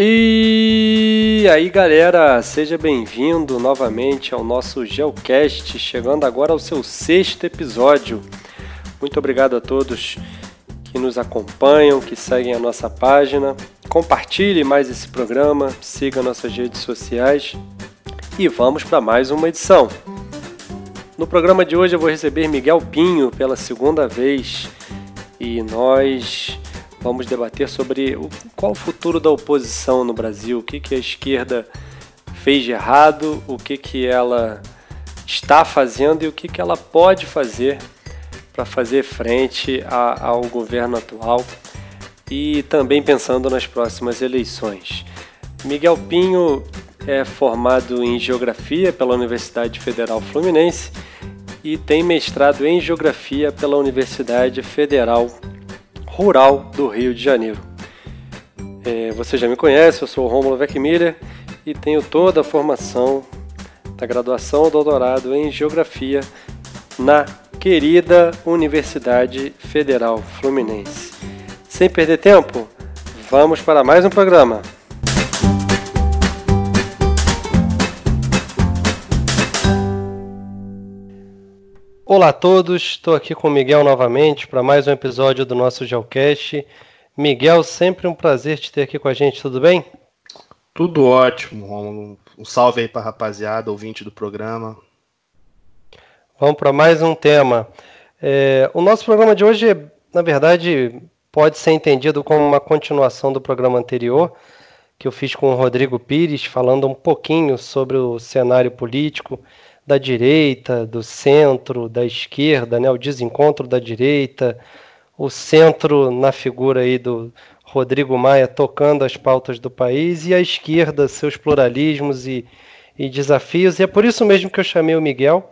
E aí galera, seja bem-vindo novamente ao nosso Geocast, chegando agora ao seu sexto episódio. Muito obrigado a todos que nos acompanham, que seguem a nossa página. Compartilhe mais esse programa, siga nossas redes sociais e vamos para mais uma edição. No programa de hoje eu vou receber Miguel Pinho pela segunda vez e nós Vamos debater sobre o, qual o futuro da oposição no Brasil, o que, que a esquerda fez de errado, o que, que ela está fazendo e o que, que ela pode fazer para fazer frente a, ao governo atual e também pensando nas próximas eleições. Miguel Pinho é formado em Geografia pela Universidade Federal Fluminense e tem mestrado em Geografia pela Universidade Federal rural do Rio de Janeiro. É, você já me conhece, eu sou o Romulo Weckmiller e tenho toda a formação da graduação ou doutorado em Geografia na querida Universidade Federal Fluminense. Sem perder tempo, vamos para mais um programa. Olá a todos, estou aqui com o Miguel novamente para mais um episódio do nosso Geocast. Miguel, sempre um prazer te ter aqui com a gente, tudo bem? Tudo ótimo, Romulo. Um salve aí para a rapaziada, ouvinte do programa. Vamos para mais um tema. É, o nosso programa de hoje, na verdade, pode ser entendido como uma continuação do programa anterior, que eu fiz com o Rodrigo Pires, falando um pouquinho sobre o cenário político da direita, do centro, da esquerda, né, o desencontro da direita, o centro na figura aí do Rodrigo Maia tocando as pautas do país e a esquerda, seus pluralismos e, e desafios. E é por isso mesmo que eu chamei o Miguel.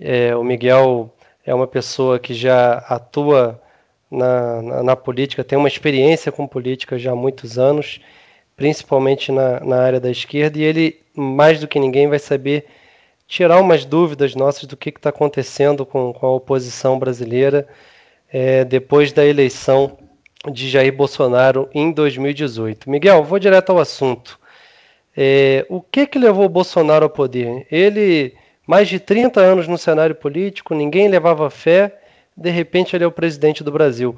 É, o Miguel é uma pessoa que já atua na, na, na, política, tem uma experiência com política já há muitos anos, principalmente na, na área da esquerda, e ele, mais do que ninguém, vai saber tirar umas dúvidas nossas do que está acontecendo com, com, a oposição brasileira é, depois da eleição de Jair Bolsonaro em 2018. Miguel, vou direto ao assunto. É, o que, que levou Bolsonaro ao poder? Ele, mais de 30 anos no cenário político, ninguém levava fé, de repente ele é o presidente do Brasil.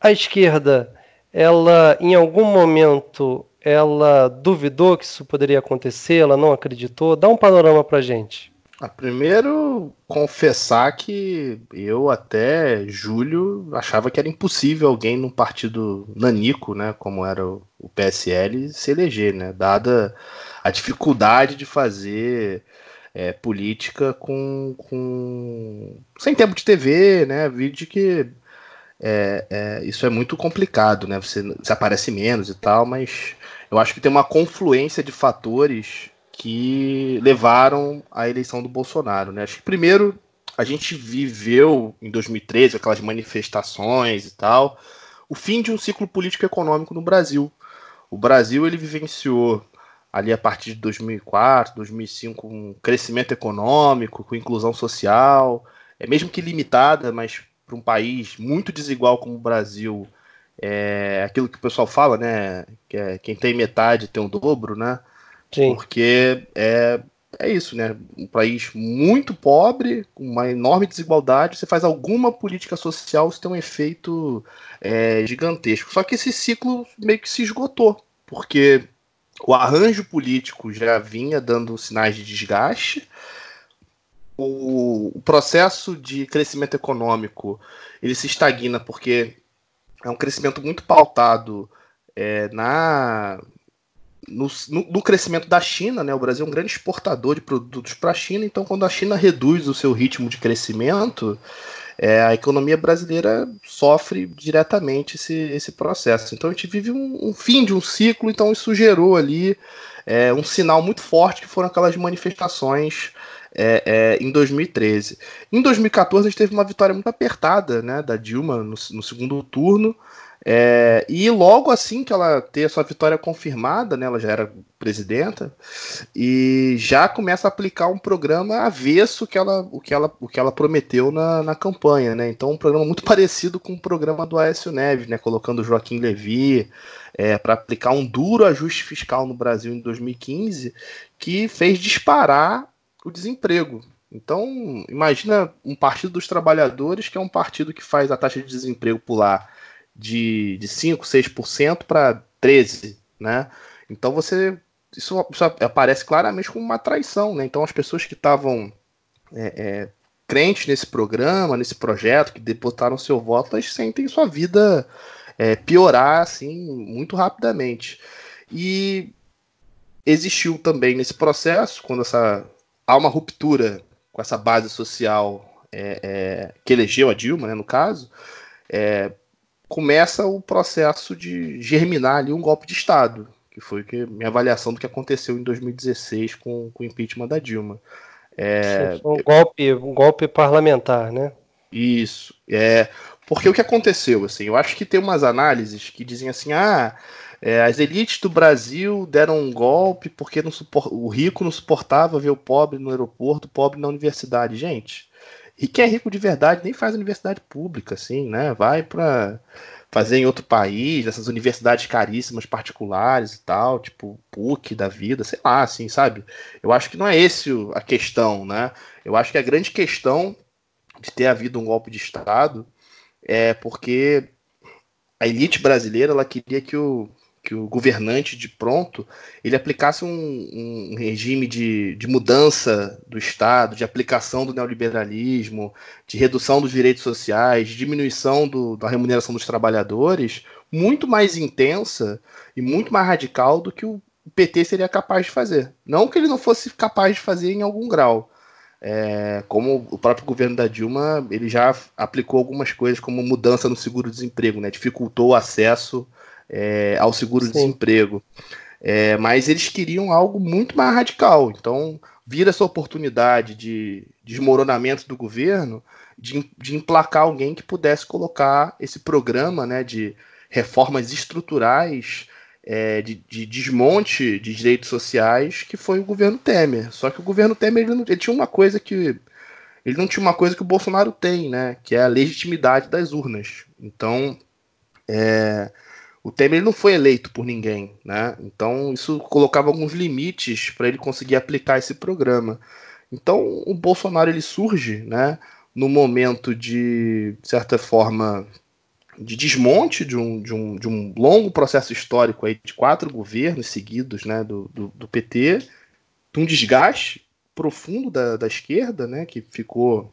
A esquerda, ela em algum momento ela duvidou que isso poderia acontecer, ela não acreditou. Dá um panorama para gente. Ah, primeiro, confessar que eu até julho achava que era impossível alguém num partido nanico, né, como era o, PSL, se eleger, né, dada a dificuldade de fazer é, política com, com sem tempo de TV, né, vídeo que é, é, isso é muito complicado, né, você, você aparece menos e tal, mas eu acho que tem uma confluência de fatores que levaram à eleição do Bolsonaro. Né? Acho que primeiro a gente viveu em 2013 aquelas manifestações e tal, o fim de um ciclo político-econômico no Brasil. O Brasil ele vivenciou ali a partir de 2004, 2005 um crescimento econômico, com inclusão social, é mesmo que limitada, mas para um país muito desigual como o Brasil, é aquilo que o pessoal fala, né? Que é, quem tem metade tem o dobro, né? Sim. Porque é, é isso, né? Um país muito pobre, com uma enorme desigualdade, você faz alguma política social, você tem um efeito é, gigantesco. Só que esse ciclo meio que se esgotou, porque o arranjo político já vinha dando sinais de desgaste. O, o processo de crescimento econômico ele se estagna porque é um crescimento muito pautado é, na no, no, crescimento da China, né? O Brasil é um grande exportador de produtos para a China, então quando a China reduz o seu ritmo de crescimento, é, a economia brasileira sofre diretamente esse, esse processo. Então a gente vive um, um fim de um ciclo, então isso gerou ali é, um sinal muito forte que foram aquelas manifestações é, é, em 2013. Em 2014 a gente teve uma vitória muito apertada né, da Dilma no, no segundo turno. É, e logo assim que ela ter a sua vitória confirmada, né, ela já era presidenta, e já começa a aplicar um programa avesso que ela, o, que ela, o que ela prometeu na, na campanha. Né? Então, um programa muito parecido com o programa do Aécio Neves, né, colocando Joaquim Levy é, para aplicar um duro ajuste fiscal no Brasil em 2015, que fez disparar o desemprego. Então, imagina um partido dos trabalhadores, que é um partido que faz a taxa de desemprego pular de, de 5, 6% para 13%, né? Então você isso, isso, aparece claramente como uma traição, né? Então as pessoas que estavam é, é, crentes nesse programa, nesse projeto, que depositaram seu voto, elas sentem sua vida é, piorar assim muito rapidamente. E existiu também nesse processo, quando essa, há uma ruptura com essa base social é, é, que elegeu a Dilma, né, no caso, é, começa o processo de germinar ali um golpe de Estado, que foi que, minha avaliação do que aconteceu em 2016 com, com o impeachment da Dilma. É, um golpe, um golpe parlamentar, né? Isso. É, porque o que aconteceu, assim, eu acho que tem umas análises que dizem assim, ah, é, as elites do Brasil deram um golpe porque não suport... o rico não suportava ver o pobre no aeroporto, o pobre na universidade. Gente, e quem é rico de verdade nem faz universidade pública, assim, né? Vai para fazer em outro país, essas universidades caríssimas particulares e tal, tipo PUC da vida, sei lá, assim, sabe? Eu acho que não é esse a questão, né? Eu acho que a grande questão de ter havido um golpe de Estado é porque a elite brasileira ela queria que o que o governante de pronto ele aplicasse um, um regime de, de, mudança do Estado, de aplicação do neoliberalismo, de redução dos direitos sociais, de diminuição do, da remuneração dos trabalhadores, muito mais intensa e muito mais radical do que o PT seria capaz de fazer. Não que ele não fosse capaz de fazer em algum grau. É, como o próprio governo da Dilma, ele já aplicou algumas coisas como mudança no seguro-desemprego, né? dificultou o acesso é, ao seguro-desemprego. É, mas eles queriam algo muito mais radical. Então, vira essa oportunidade de desmoronamento do governo de, de emplacar alguém que pudesse colocar esse programa né, de reformas estruturais, é, de, de, desmonte de direitos sociais, que foi o governo Temer. Só que o governo Temer ele, não, ele tinha uma coisa que. Ele não tinha uma coisa que o Bolsonaro tem, né? Que é a legitimidade das urnas. Então, é, o Temer não foi eleito por ninguém, né? Então isso colocava alguns limites para ele conseguir aplicar esse programa. Então o Bolsonaro ele surge, né? No momento de, de certa forma, de desmonte de um, de um, de um longo processo histórico aí de quatro governos seguidos, né? Do, do, do PT, de um desgaste profundo da, da esquerda, né? Que ficou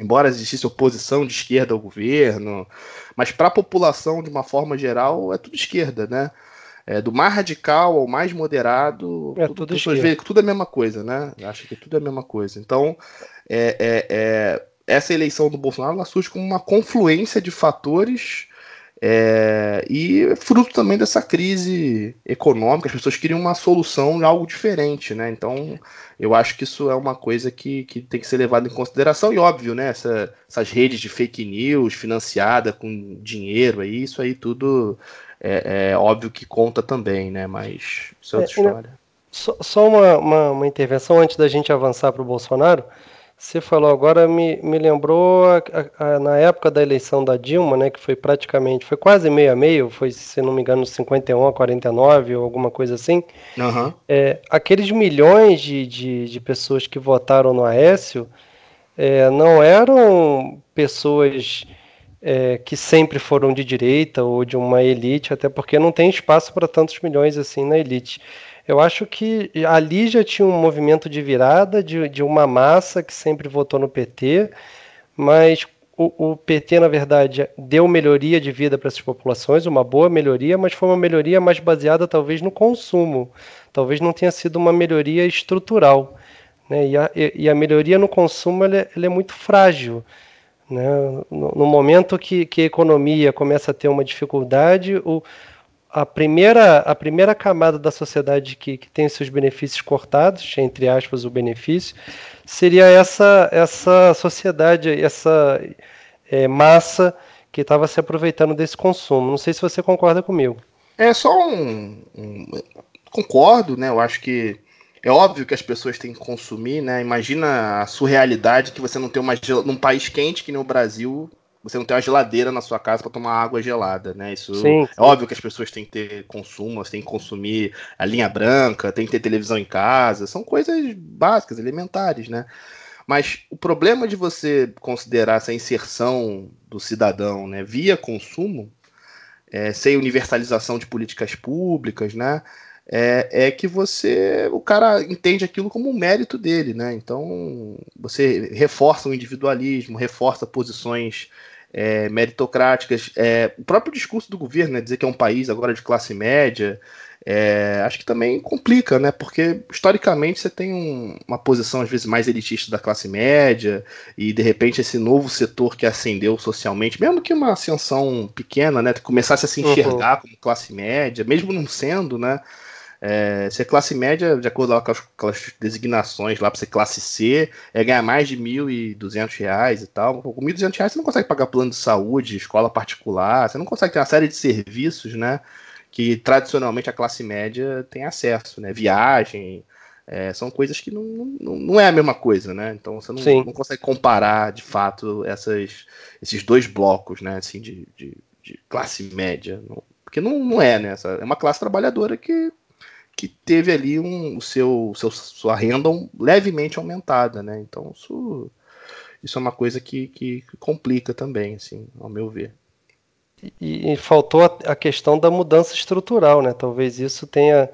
embora existisse oposição de esquerda ao governo, mas para a população, de uma forma geral, é tudo esquerda, né? É, do mais radical ao mais moderado, é tudo, tudo, vê, tudo é a mesma coisa, né? Acho que tudo é a mesma coisa. Então, é, é, é essa eleição do Bolsonaro surge como uma confluência de fatores é, e fruto também dessa crise econômica, as pessoas queriam uma solução, algo diferente, né? Então, eu acho que isso é uma coisa que, que tem que ser levada em consideração, e óbvio, né? Essa, essas redes de fake news financiada com dinheiro aí, isso aí tudo é, é óbvio que conta também, né? Mas isso é outra é, história. Só, só uma, uma, uma intervenção antes da gente avançar para o Bolsonaro. Você falou agora, me, me lembrou a, a, na época da eleição da Dilma, né, que foi praticamente, foi quase meio a meio, foi, se não me engano, 51 a 49 ou alguma coisa assim. Uhum. É, aqueles milhões de, de, de, pessoas que votaram no Aécio é, não eram pessoas é, que sempre foram de direita ou de uma elite, até porque não tem espaço para tantos milhões assim na elite. Eu acho que ali já tinha um movimento de virada de, de uma massa que sempre votou no PT, mas o, o, PT, na verdade, deu melhoria de vida para essas populações, uma boa melhoria, mas foi uma melhoria mais baseada talvez no consumo. Talvez não tenha sido uma melhoria estrutural. Né? E, a, e a melhoria no consumo ela é, ela é muito frágil. Né? No, no momento que, que, a economia começa a ter uma dificuldade, o, a, primeira, a primeira camada da sociedade que, que tem seus benefícios cortados, entre aspas, o benefício, seria essa, essa sociedade, essa é, massa que estava se aproveitando desse consumo. Não sei se você concorda comigo. É só um, um, Concordo, né? Eu acho que é óbvio que as pessoas têm que consumir, né? Imagina a surrealidade que você não tem uma num país quente que nem o Brasil, você não tem uma geladeira na sua casa para tomar água gelada, né? Isso sim, sim. é óbvio que as pessoas têm que ter consumo, têm que consumir a linha branca, tem que ter televisão em casa, são coisas básicas, elementares, né? Mas o problema de você considerar essa inserção do cidadão, né, via consumo, é, sem universalização de políticas públicas, né? é, é, que você, o cara entende aquilo como um mérito dele, né? Então você reforça o individualismo, reforça posições é, meritocráticas. É, o próprio discurso do governo, né, dizer que é um país agora de classe média, é, acho que também complica, né? Porque historicamente você tem um, uma posição às vezes mais elitista da classe média e de repente esse novo setor que ascendeu socialmente, mesmo que uma ascensão pequena, né, começasse a se uhum. enxergar uhum. como classe média, mesmo não sendo, né? É, ser classe média, de acordo com as, com as designações lá para ser classe C, é ganhar mais de 1.200 reais e tal. Com 1.200 reais você não consegue pagar plano de saúde, escola particular, você não consegue ter uma série de serviços, né? Que tradicionalmente a classe média tem acesso, né? Viagem, é, são coisas que não, não, não é a mesma coisa, né? Então você não, não consegue comparar de fato essas, esses dois blocos, né? Assim, de, de, de classe média. Não, porque não, não é, né? Essa, é uma classe trabalhadora que que teve ali um, o seu, seu, sua renda um, levemente aumentada, né? Então isso, isso é uma coisa que, que, complica também, assim, ao meu ver. E, e faltou a, a, questão da mudança estrutural, né? Talvez isso tenha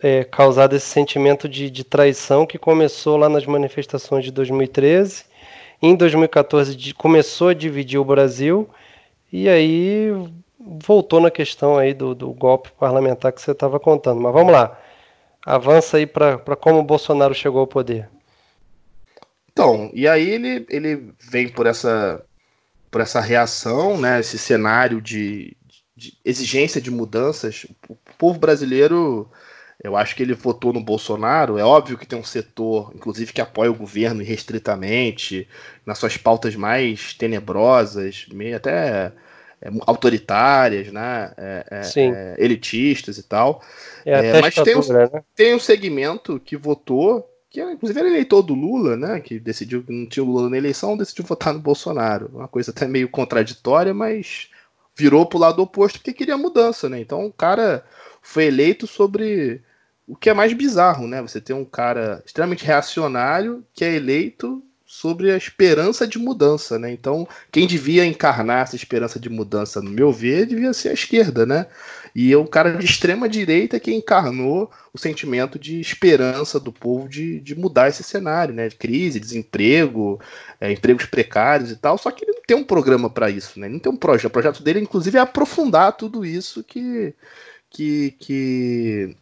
é, causado esse sentimento de, de traição que começou lá nas manifestações de 2013. Em 2014 de, começou a dividir o Brasil e aí voltou na questão aí do, do golpe parlamentar que você estava contando. Mas vamos lá. Avança aí para como o Bolsonaro chegou ao poder. Então, e aí ele, ele vem por essa, por essa reação, né, esse cenário de, de exigência de mudanças. O povo brasileiro, eu acho que ele votou no Bolsonaro. É óbvio que tem um setor, inclusive, que apoia o governo irrestritamente, nas suas pautas mais tenebrosas, meio até autoritárias, né? É, é, é elitistas e tal. É, mas tem um, né? tem um segmento que votou, que inclusive era eleitor do Lula, né? Que decidiu que não tinha o Lula na eleição, decidiu votar no Bolsonaro. Uma coisa até meio contraditória, mas virou pro lado oposto porque queria mudança, né? Então o cara foi eleito sobre o que é mais bizarro, né? Você tem um cara extremamente reacionário que é eleito sobre a esperança de mudança, né? Então, quem devia encarnar essa esperança de mudança, no meu ver, devia ser a esquerda, né? E é um cara de extrema direita que encarnou o sentimento de esperança do povo de, de mudar esse cenário, né? Crise, desemprego, é, empregos precários e tal. Só que ele não tem um programa para isso, né? Ele não tem um projeto. O projeto dele, inclusive, é aprofundar tudo isso que, que, que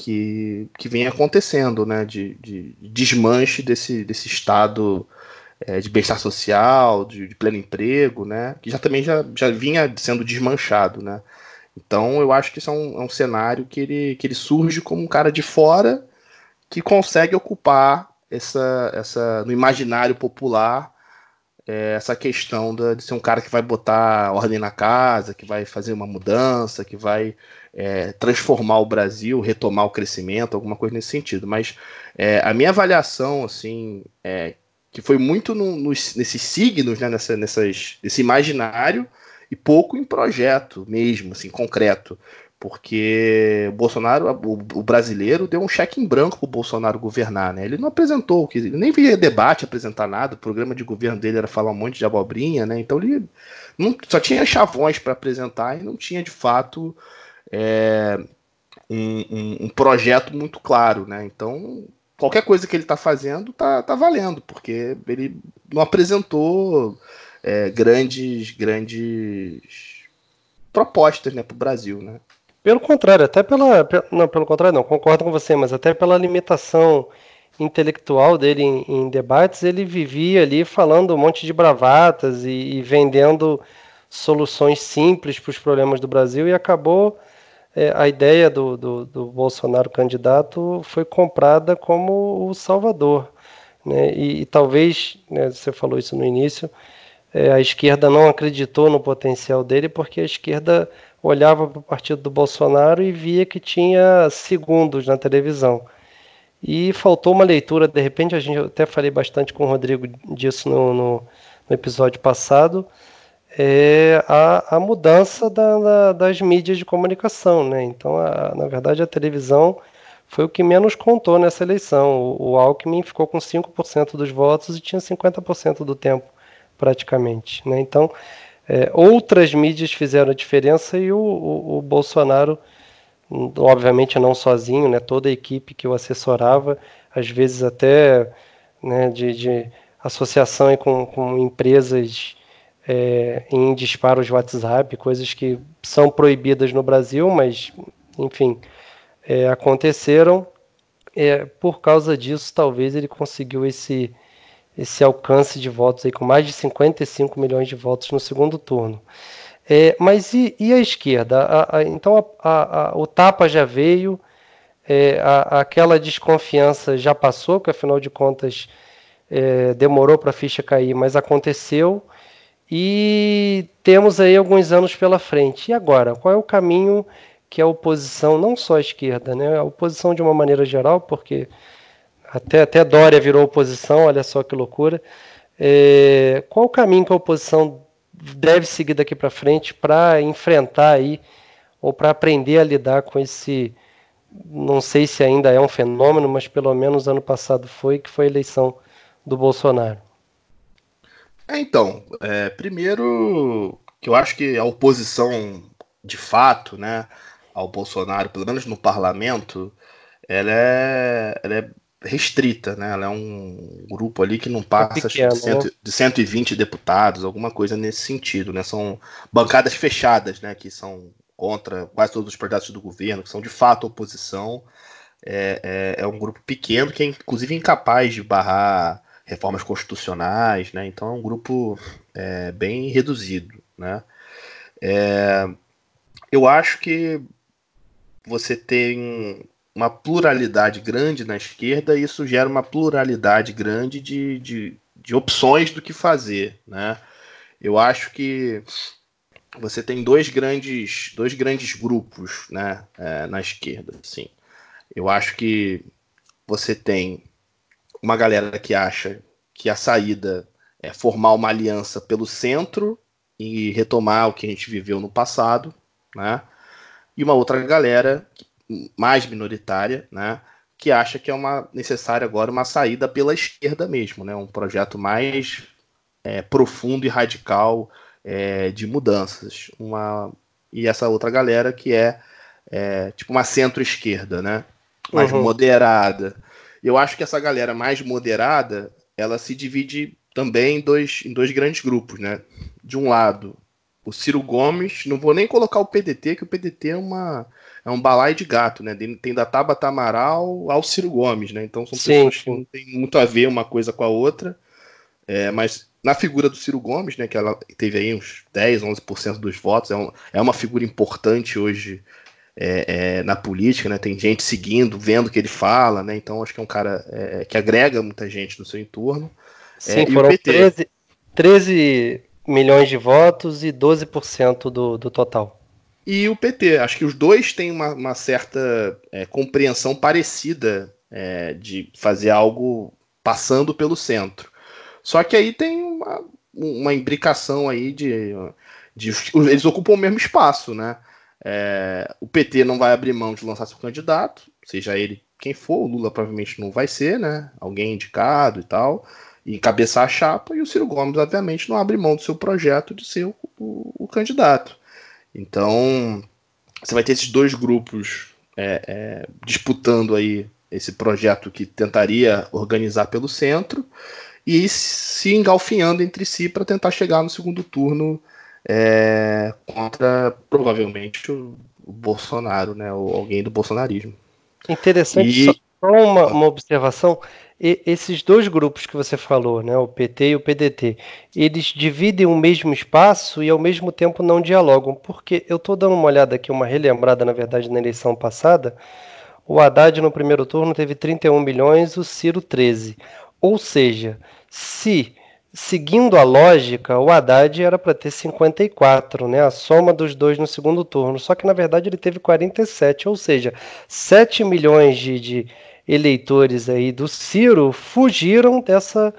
que, que vem acontecendo, né? De, de desmanche desse, desse estado é, de bem-estar social, de, de, pleno emprego, né? Que já também já, já vinha sendo desmanchado, né? Então eu acho que isso é um, é um cenário que ele, que ele surge como um cara de fora que consegue ocupar essa, essa no imaginário popular é, essa questão da, de ser um cara que vai botar ordem na casa, que vai fazer uma mudança, que vai é, transformar o Brasil, retomar o crescimento, alguma coisa nesse sentido. Mas é, a minha avaliação, assim, é, que foi muito no, nesses signos, né, nessa, nessas, nesse imaginário, e pouco em projeto mesmo, assim, concreto. Porque o Bolsonaro, o, brasileiro, deu um cheque em branco para o Bolsonaro governar, né? Ele não apresentou, ele nem via debate apresentar nada, o programa de governo dele era falar um monte de abobrinha, né? Então ele não, só tinha chavões para apresentar e não tinha de fato é, um, um, um, projeto muito claro, né? Então, qualquer coisa que ele está fazendo tá, tá valendo, porque ele não apresentou é, grandes, grandes propostas né, para o Brasil, né? Pelo contrário, até pela. Não, pelo contrário, não, concordo com você, mas até pela limitação intelectual dele em, em debates, ele vivia ali falando um monte de bravatas e, e vendendo soluções simples para os problemas do Brasil e acabou é, a ideia do, do, do, Bolsonaro candidato foi comprada como o salvador. Né? E, e talvez, né, você falou isso no início, é, a esquerda não acreditou no potencial dele porque a esquerda olhava para o partido do Bolsonaro e via que tinha segundos na televisão. E faltou uma leitura, de repente, a gente até falei bastante com o Rodrigo disso no, no, no episódio passado, é a, a mudança da, da, das mídias de comunicação. Né? Então, a, na verdade, a televisão foi o que menos contou nessa eleição. O, o Alckmin ficou com 5% dos votos e tinha 50% do tempo, praticamente. Né? Então, é, outras mídias fizeram a diferença e o, o, o Bolsonaro obviamente não sozinho, né, toda a equipe que o assessorava, às vezes até né, de, de associação com, com empresas é, em disparos de WhatsApp, coisas que são proibidas no Brasil, mas enfim, é, aconteceram. É, por causa disso, talvez ele conseguiu esse, esse alcance de votos aí, com mais de 55 milhões de votos no segundo turno. É, mas e, e, a esquerda? A, a, então a, o tapa já veio, é, aquela desconfiança já passou, que afinal de contas é, demorou para a ficha cair, mas aconteceu. E temos aí alguns anos pela frente. E agora? Qual é o caminho que a oposição, não só a esquerda, né, a oposição de uma maneira geral, porque até, até Dória virou oposição, olha só que loucura. É, qual o caminho que a oposição deve seguir daqui para frente para enfrentar aí ou para aprender a lidar com esse não sei se ainda é um fenômeno, mas pelo menos ano passado foi que foi a eleição do Bolsonaro. É, então, é, primeiro que eu acho que a oposição de fato, né, ao Bolsonaro, pelo menos no parlamento, ela é, ela é restrita, né? Ela é um grupo ali que não passa é de, cento, né? de 120 deputados, alguma coisa nesse sentido, né? São bancadas fechadas, né? Que são contra quase todos os projetos do governo, que são de fato oposição. É, é, é um grupo pequeno que é inclusive incapaz de barrar reformas constitucionais, né? Então é um grupo é, bem reduzido, né? É, eu acho que você tem uma pluralidade grande na esquerda e isso gera uma pluralidade grande de, de, de opções do que fazer, né? Eu acho que você tem dois grandes, dois grandes grupos né, é, na esquerda. Assim. Eu acho que você tem uma galera que acha que a saída é formar uma aliança pelo centro e retomar o que a gente viveu no passado, né? E uma outra galera mais minoritária, né, que acha que é uma necessária agora uma saída pela esquerda mesmo, né, um projeto mais é, profundo e radical é, de mudanças. Uma, e essa outra galera que é, é tipo uma centro-esquerda, né, mais uhum. moderada. Eu acho que essa galera mais moderada, ela se divide também em dois, em dois grandes grupos, né? De um lado, o Ciro Gomes, não vou nem colocar o PDT, que o PDT é uma é um balai de gato, né? Tem da Tabata Amaral ao Ciro Gomes, né? Então são Sim. pessoas que não tem muito a ver uma coisa com a outra. É, mas na figura do Ciro Gomes, né, que ela teve aí uns 10, 11% dos votos, é, um, é uma figura importante hoje é, é, na política, né? Tem gente seguindo, vendo o que ele fala, né? Então acho que é um cara é, que agrega muita gente no seu entorno. Sim, é, foram 13, 13 milhões de votos e 12% do, do total e o PT. Acho que os dois têm uma, uma certa é, compreensão parecida é, de fazer algo passando pelo centro. Só que aí tem uma, uma imbricação aí de, de, Eles ocupam o mesmo espaço, né? É, o PT não vai abrir mão de lançar seu candidato, seja ele quem for, o Lula provavelmente não vai ser, né? Alguém indicado e tal, e cabeçar a chapa, e o Ciro Gomes, obviamente, não abre mão do seu projeto de ser o, o, o candidato. Então, você vai ter esses dois grupos é, é, disputando aí esse projeto que tentaria organizar pelo centro e se engalfinhando entre si para tentar chegar no segundo turno é, contra provavelmente o, o, Bolsonaro, né, ou alguém do bolsonarismo. Interessante. E... Só, uma, uma observação. Esses dois grupos que você falou, né, o PT e o PDT, eles dividem o mesmo espaço e ao mesmo tempo não dialogam. Porque eu estou dando uma olhada aqui, uma relembrada, na verdade, na eleição passada. O Haddad no primeiro turno teve 31 milhões, o Ciro 13. Ou seja, se seguindo a lógica, o Haddad era para ter 54, né? A soma dos dois no segundo turno. Só que na verdade ele teve 47, ou seja, 7 milhões de, de eleitores aí do Ciro fugiram dessa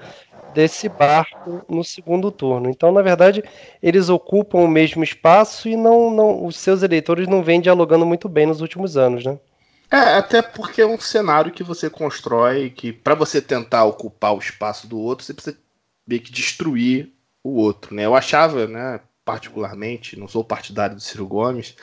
desse barco no segundo turno. Então, na verdade, eles ocupam o mesmo espaço e não, não os seus eleitores não vêm dialogando muito bem nos últimos anos, né? É, até porque é um cenário que você constrói que para você tentar ocupar o espaço do outro, você precisa meio que destruir o outro, né? Eu achava, né, particularmente, não sou partidário do Ciro Gomes,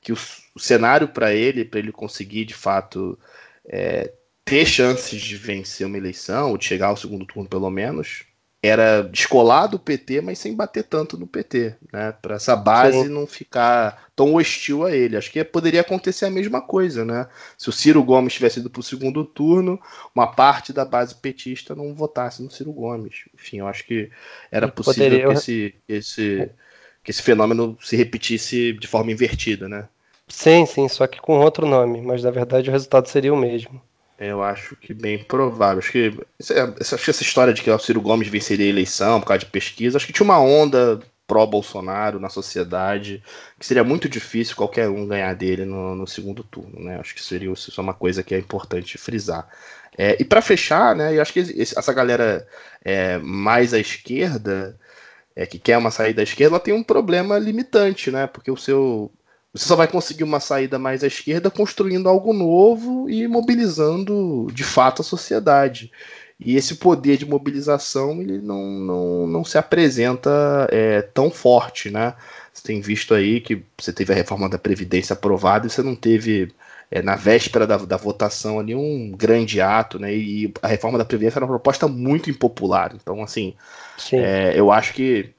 que o, o cenário para ele, para ele conseguir de fato é, ter chances de vencer uma eleição, ou de chegar ao segundo turno pelo menos, era descolar do PT, mas sem bater tanto no PT, né? Para essa base Sim. não ficar tão hostil a ele. Acho que poderia acontecer a mesma coisa, né? Se o Ciro Gomes tivesse ido para o segundo turno, uma parte da base petista não votasse no Ciro Gomes. Enfim, eu acho que era possível poderia... que, esse, esse, que esse fenômeno se repetisse de forma invertida, né? Sim, sim, só que com outro nome, mas na verdade o resultado seria o mesmo. Eu acho que bem provável. Acho que, acho que essa história de que o Ciro Gomes venceria a eleição por causa de pesquisa, acho que tinha uma onda pró-Bolsonaro na sociedade, que seria muito difícil qualquer um ganhar dele no, no segundo turno, né? Acho que seria isso é uma coisa que é importante frisar. É, e para fechar, né? Eu acho que essa galera é, mais à esquerda, é, que quer uma saída à esquerda, ela tem um problema limitante, né? Porque o seu você só vai conseguir uma saída mais à esquerda construindo algo novo e mobilizando de fato a sociedade. E esse poder de mobilização ele não, não, não se apresenta é, tão forte, né? Você tem visto aí que você teve a reforma da Previdência aprovada e você não teve, é, na véspera da, da votação ali, um grande ato, né? E a reforma da Previdência era uma proposta muito impopular. Então, assim, é, eu acho que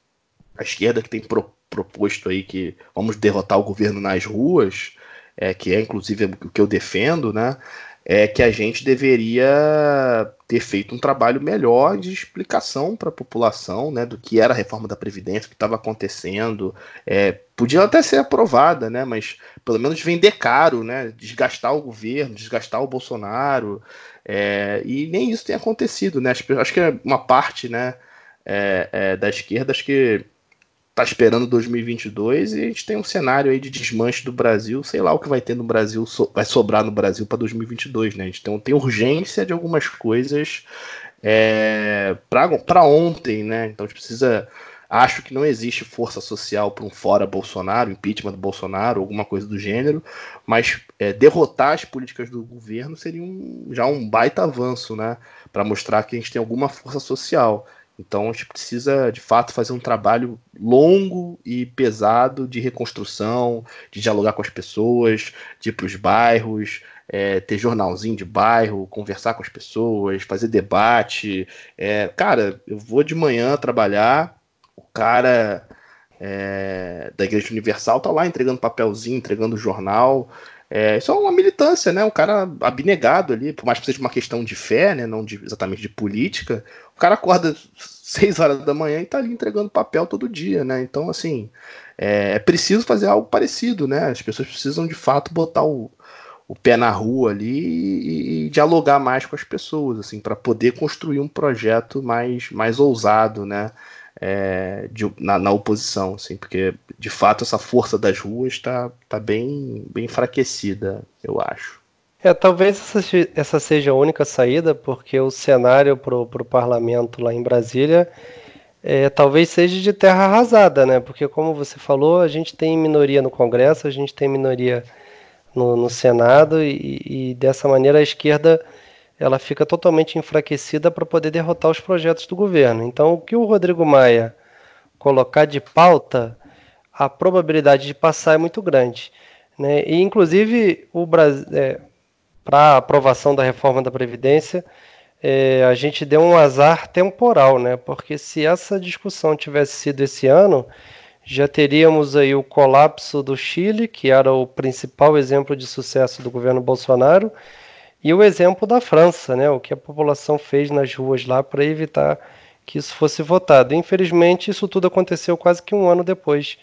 a esquerda que tem pro, proposto aí que vamos derrotar o governo nas ruas, é, que é inclusive o que eu defendo, né? É que a gente deveria ter feito um trabalho melhor de explicação para a população, né, do que era a reforma da previdência, o que estava acontecendo. É, podia até ser aprovada, né, mas pelo menos vender caro, né, desgastar o governo, desgastar o Bolsonaro. É, e nem isso tem acontecido, né? Acho, que é uma parte, né, é, é, da esquerda, acho que tá esperando 2022 e a gente tem um cenário aí de desmanche do Brasil, sei lá o que vai ter no Brasil, so, vai sobrar no Brasil para 2022, né? A gente tem, tem urgência de algumas coisas é, para ontem, né? Então a gente precisa. Acho que não existe força social para um fora Bolsonaro, impeachment do Bolsonaro, alguma coisa do gênero, mas é, derrotar as políticas do governo seria um, já um baita avanço, né? Para mostrar que a gente tem alguma força social. Então a gente precisa, de fato, fazer um trabalho longo e pesado de reconstrução, de dialogar com as pessoas, de ir para os bairros, é, ter jornalzinho de bairro, conversar com as pessoas, fazer debate. É, cara, eu vou de manhã trabalhar, o cara é, da Igreja Universal tá lá entregando papelzinho, entregando jornal. É, isso é uma militância, né? Um cara abnegado ali, por mais que seja uma questão de fé, né? Não de, exatamente de política. O cara acorda 6 horas da manhã e tá ali entregando papel todo dia, né? Então, assim, é, é preciso fazer algo parecido, né? As pessoas precisam de fato botar o, o pé na rua ali e, e dialogar mais com as pessoas, assim, para poder construir um projeto mais, mais ousado, né? É, de, na, na, oposição, assim, porque de fato essa força das ruas está tá bem, bem enfraquecida, eu acho. É, talvez essa, essa seja a única saída, porque o cenário para o parlamento lá em Brasília é, talvez seja de terra arrasada, né? Porque, como você falou, a gente tem minoria no Congresso, a gente tem minoria no, no Senado, e, e dessa maneira a esquerda ela fica totalmente enfraquecida para poder derrotar os projetos do governo. Então, o que o Rodrigo Maia colocar de pauta, a probabilidade de passar é muito grande. Né? E, inclusive, é, para a aprovação da reforma da Previdência, é, a gente deu um azar temporal, né? porque se essa discussão tivesse sido esse ano, já teríamos aí o colapso do Chile, que era o principal exemplo de sucesso do governo Bolsonaro, E o exemplo da França, né, o que a população fez nas ruas lá para evitar que isso fosse votado. Infelizmente, isso tudo aconteceu quase que um ano depois.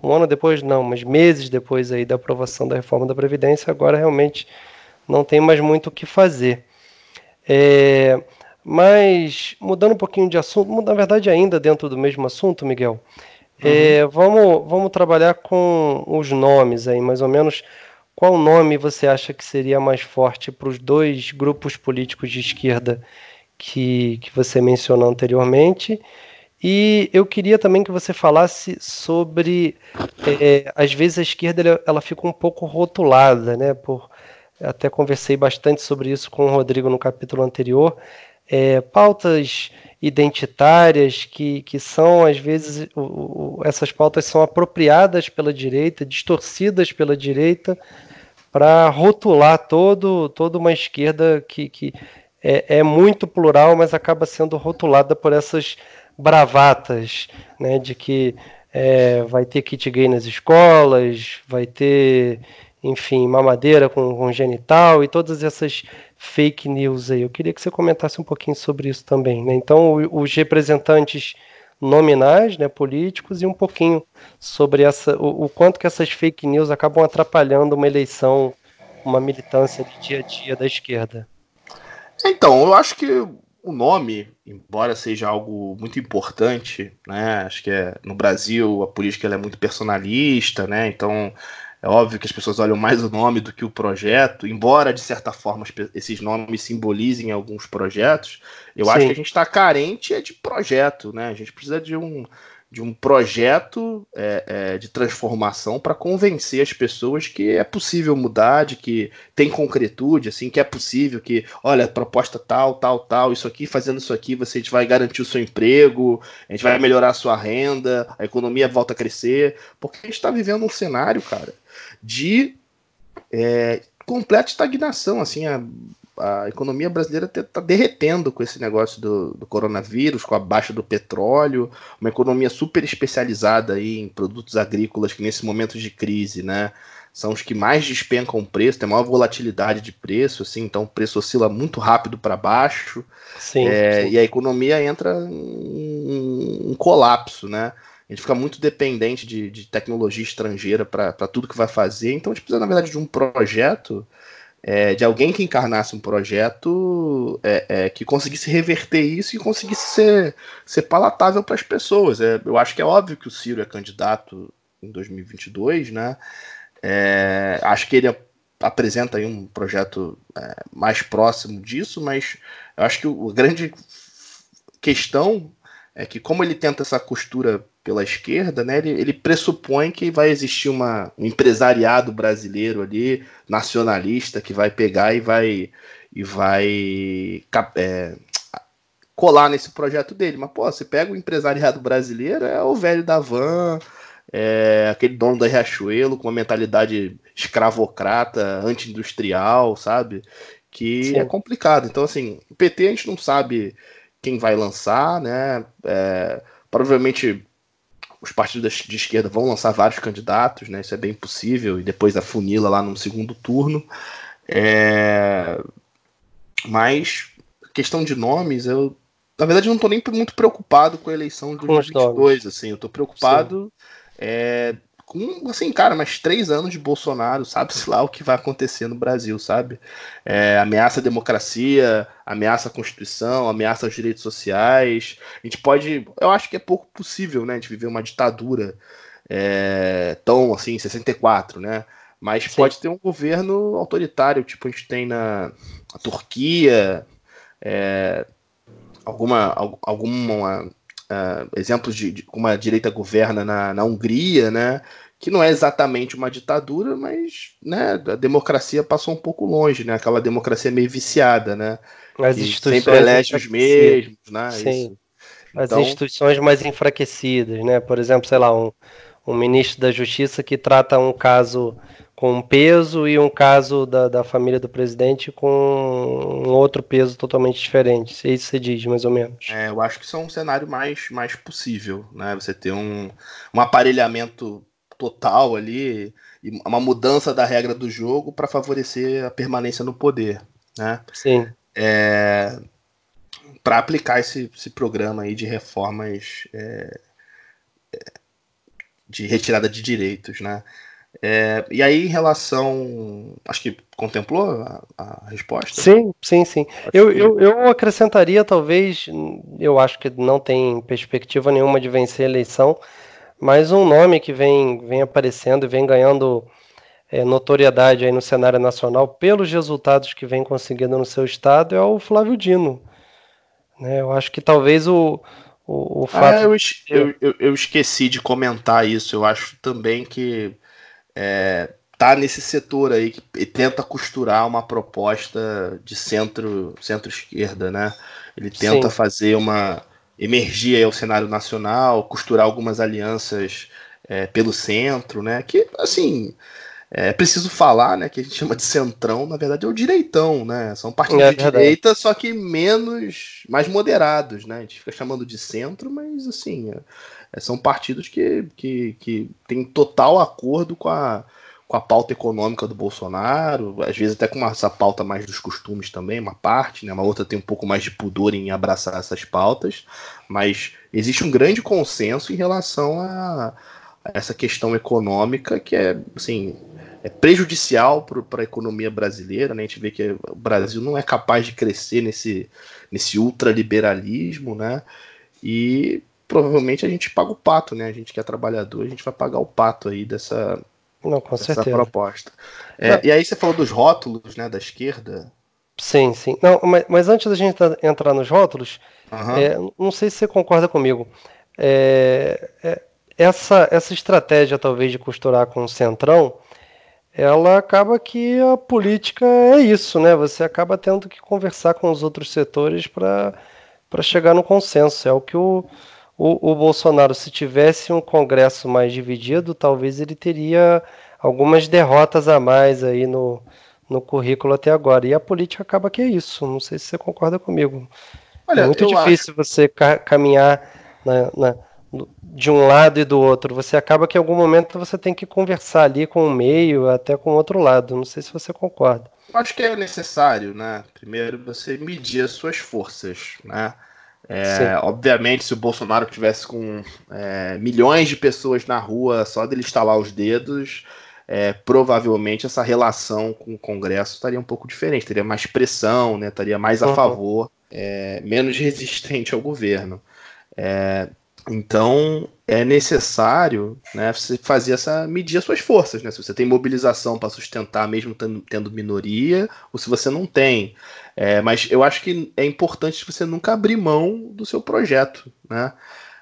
Um ano depois, não, mas meses depois aí da aprovação da reforma da Previdência, agora realmente não tem mais muito o que fazer. É, mas, mudando um pouquinho de assunto, na verdade, ainda dentro do mesmo assunto, Miguel, é, uhum. vamos, vamos trabalhar com os nomes aí, mais ou menos. Qual nome você acha que seria mais forte para os dois grupos políticos de esquerda que, que você mencionou anteriormente? E eu queria também que você falasse sobre, é, às vezes a esquerda ela, fica um pouco rotulada, né? Por, até conversei bastante sobre isso com o Rodrigo no capítulo anterior. É, pautas identitárias que, que são, às vezes, o, o, essas pautas são apropriadas pela direita, distorcidas pela direita, para rotular todo, toda uma esquerda que, que é, é, muito plural, mas acaba sendo rotulada por essas bravatas, né, de que é, vai ter kit gay nas escolas, vai ter, enfim, mamadeira com, com genital e todas essas fake news aí. Eu queria que você comentasse um pouquinho sobre isso também. Né? Então, os representantes nominais, né, políticos, e um pouquinho sobre essa, o, o, quanto que essas fake news acabam atrapalhando uma eleição, uma militância de dia a dia da esquerda. Então, eu acho que o nome, embora seja algo muito importante, né, acho que é, no Brasil a política é muito personalista, né, então é óbvio que as pessoas olham mais o nome do que o projeto, embora de certa forma esses nomes simbolizem alguns projetos. Eu Sim. acho que a gente está carente é de projeto, né? A gente precisa de um, de um projeto é, é, de transformação para convencer as pessoas que é possível mudar, de que tem concretude, assim, que é possível, que, olha, proposta tal, tal, tal, isso aqui, fazendo isso aqui, você vai garantir o seu emprego, a gente vai melhorar a sua renda, a economia volta a crescer, porque a gente está vivendo um cenário, cara, de é, completa estagnação, assim, a, a economia brasileira está derretendo com esse negócio do, do, coronavírus, com a baixa do petróleo, uma economia super especializada aí em produtos agrícolas que nesse momento de crise, né, são os que mais despencam o preço, tem maior volatilidade de preço, assim, então o preço oscila muito rápido para baixo, sim, é, sim. e a economia entra em um colapso, né? A gente fica muito dependente de, de tecnologia estrangeira para tudo que vai fazer. Então a gente precisa, na verdade, de um projeto, é, de alguém que encarnasse um projeto é, é, que conseguisse reverter isso e conseguisse ser, ser palatável para as pessoas. É, eu acho que é óbvio que o Ciro é candidato em 2022, né? É, acho que ele apresenta aí um projeto é, mais próximo disso, mas eu acho que a grande questão é que como ele tenta essa costura pela esquerda, né, ele, ele pressupõe que vai existir uma, um empresariado brasileiro ali, nacionalista, que vai pegar e vai, e vai é, colar nesse projeto dele. Mas, pô, você pega o empresariado brasileiro, é o velho da van, é aquele dono da Riachuelo com uma mentalidade escravocrata, anti-industrial, sabe? Que Sim. é complicado. Então, assim, o PT a gente não sabe quem vai lançar, né? É, provavelmente os partidos de esquerda vão lançar vários candidatos, né? Isso é bem possível, e depois a funila lá no segundo turno. É... Mas, questão de nomes, eu. Na verdade, não estou nem muito preocupado com a eleição de 2022, assim, eu estou preocupado é, com, assim, cara, mais três anos de Bolsonaro, sabe-se lá o que vai acontecer no Brasil, sabe? É, ameaça à democracia, ameaça à Constituição, ameaça aos direitos sociais. A gente pode. Eu acho que é pouco possível, né? De viver uma ditadura é, tão assim, 64, né? Mas Sim. pode ter um governo autoritário, tipo a gente tem na, na Turquia, é, alguma, alguma uh, exemplos de, de, como a direita governa na, na Hungria, né? Que não é exatamente uma ditadura, mas né, a democracia passou um pouco longe, né? Aquela democracia meio viciada, né? As instituições sempre elege os mesmos, né? Sim. As então... instituições mais enfraquecidas, né? Por exemplo, sei lá, um, um ministro da Justiça que trata um caso com um peso e um caso da, da família do presidente com um outro peso totalmente diferente. É isso você diz, mais ou menos. É, eu acho que isso é um cenário mais, mais possível, né? Você ter um, um aparelhamento total ali, uma mudança da regra do jogo para favorecer a permanência no poder. né? Sim. É, para aplicar esse, esse programa aí de reformas é, é, de retirada de direitos, né? É, e aí, em relação. Acho que contemplou a, a resposta? Sim, sim, sim. Eu, eu, eu acrescentaria, talvez, eu acho que não tem perspectiva nenhuma de vencer a eleição, mas um nome que vem, vem aparecendo e vem ganhando é, notoriedade aí no cenário nacional pelos resultados que vem conseguindo no seu estado é o Flávio Dino. Né? Eu acho que talvez o, o, o fato. Ah, eu, eu, eu, eu esqueci de comentar isso. Eu acho também que é, tá nesse setor aí que tenta costurar uma proposta de centro centro-esquerda, né? Ele tenta Sim. fazer uma emergir ao cenário nacional, costurar algumas alianças é, pelo centro, né? Que assim é preciso falar, né? Que a gente chama de centrão, na verdade é o direitão, né? São partidos é, de direita, só que menos, mais moderados, né? A gente fica chamando de centro, mas assim é, são partidos que, que, que têm total acordo com a, com a pauta econômica do Bolsonaro, às vezes até com essa pauta mais dos costumes também, uma parte, né? Uma outra tem um pouco mais de pudor em abraçar essas pautas, mas existe um grande consenso em relação a, a essa questão econômica que é, assim, é prejudicial para a economia brasileira, né? A gente vê que o Brasil não é capaz de crescer nesse, nesse ultraliberalismo, né? E provavelmente a gente paga o pato, né? A gente que é trabalhador, a gente vai pagar o pato aí dessa, Não, com dessa certeza. proposta. É, e aí você falou dos rótulos, né, da esquerda. Sim, sim. Não, mas, mas antes da gente entrar nos rótulos, uhum. é, não sei se você concorda comigo. É, é, essa, essa estratégia, talvez, de costurar com o centrão, ela acaba que a política é isso, né? Você acaba tendo que conversar com os outros setores para chegar no consenso. É o que o, o, o Bolsonaro, se tivesse um Congresso mais dividido, talvez ele teria algumas derrotas a mais aí no, no currículo até agora. E a política acaba que é isso. Não sei se você concorda comigo. Olha, é muito difícil acho... você ca caminhar na, na, de um lado e do outro. Você acaba que em algum momento você tem que conversar ali com o meio, até com o outro lado. Não sei se você concorda. Acho que é necessário, né? Primeiro você medir as suas forças, né? É, obviamente, se o Bolsonaro tivesse com é, milhões de pessoas na rua só dele estalar os dedos, é, provavelmente essa relação com o Congresso estaria um pouco diferente, teria mais pressão, né, estaria mais a uhum. favor, é, menos resistente ao governo. Então é necessário né, você fazer essa medir as suas forças, né? Se você tem mobilização para sustentar, mesmo tendo minoria, ou se você não tem. É, mas eu acho que é importante você nunca abrir mão do seu projeto, né?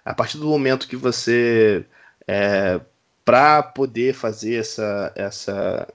A partir do momento que você, é, para poder fazer essa, essa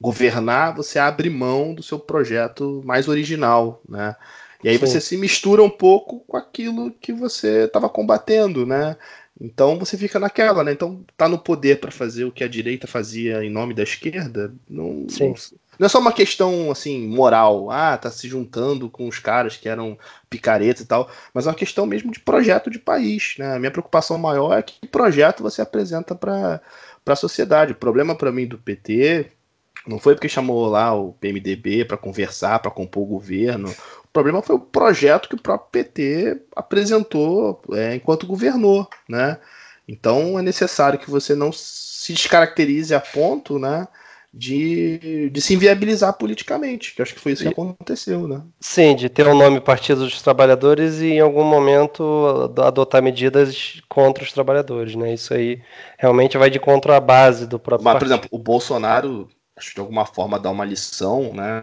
governar, você abre mão do seu projeto mais original, né? E aí Sim. você se mistura um pouco com aquilo que você estava combatendo, né? Então você fica naquela, né? Então tá no poder para fazer o que a direita fazia em nome da esquerda, não, não, não, é só uma questão assim moral, ah, tá se juntando com os caras que eram picaretas e tal, mas é uma questão mesmo de projeto de país, né? A minha preocupação maior é que projeto você apresenta para para a sociedade. O problema para mim do PT não foi porque chamou lá o PMDB para conversar, para compor o governo, problema foi o projeto que o próprio PT apresentou é, enquanto governou, né? Então é necessário que você não se descaracterize a ponto, né? De, de se inviabilizar politicamente, que acho que foi isso que aconteceu, né? Sim, de ter o um nome Partido dos Trabalhadores e em algum momento adotar medidas contra os trabalhadores, né? Isso aí realmente vai de contra a base do próprio Mas, partido. por exemplo, o Bolsonaro, acho que de alguma forma dá uma lição, né?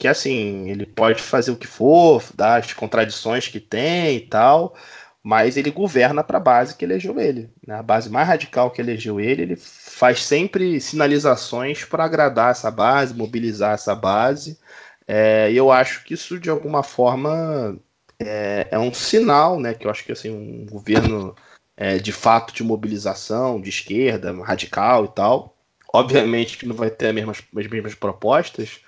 Que assim, ele pode fazer o que for, dar as contradições que tem e tal, mas ele governa para a base que elegeu ele. Né? A base mais radical que elegeu ele, ele faz sempre sinalizações para agradar essa base, mobilizar essa base. É, e eu acho que isso, de alguma forma, é, é, um sinal, né? Que eu acho que assim, um governo é, de fato de mobilização, de esquerda, radical e tal. Obviamente que não vai ter as mesmas, as mesmas propostas,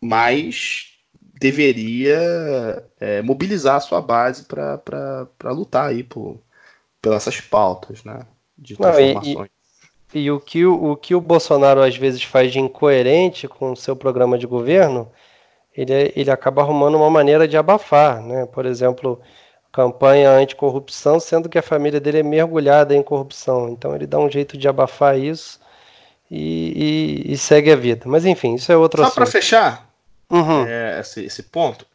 mas deveria é, mobilizar a sua base para lutar aí por, pelas essas pautas né, de transformações. Não, e, e, e, o, que, o, o que o Bolsonaro às vezes faz de incoerente com o seu programa de governo, ele, ele acaba arrumando uma maneira de abafar, né? Por exemplo, campanha anticorrupção, sendo que a família dele é mergulhada em corrupção. Então ele dá um jeito de abafar isso e, e, e segue a vida. Mas enfim, isso é outro Só para fechar uhum. é, esse, esse ponto,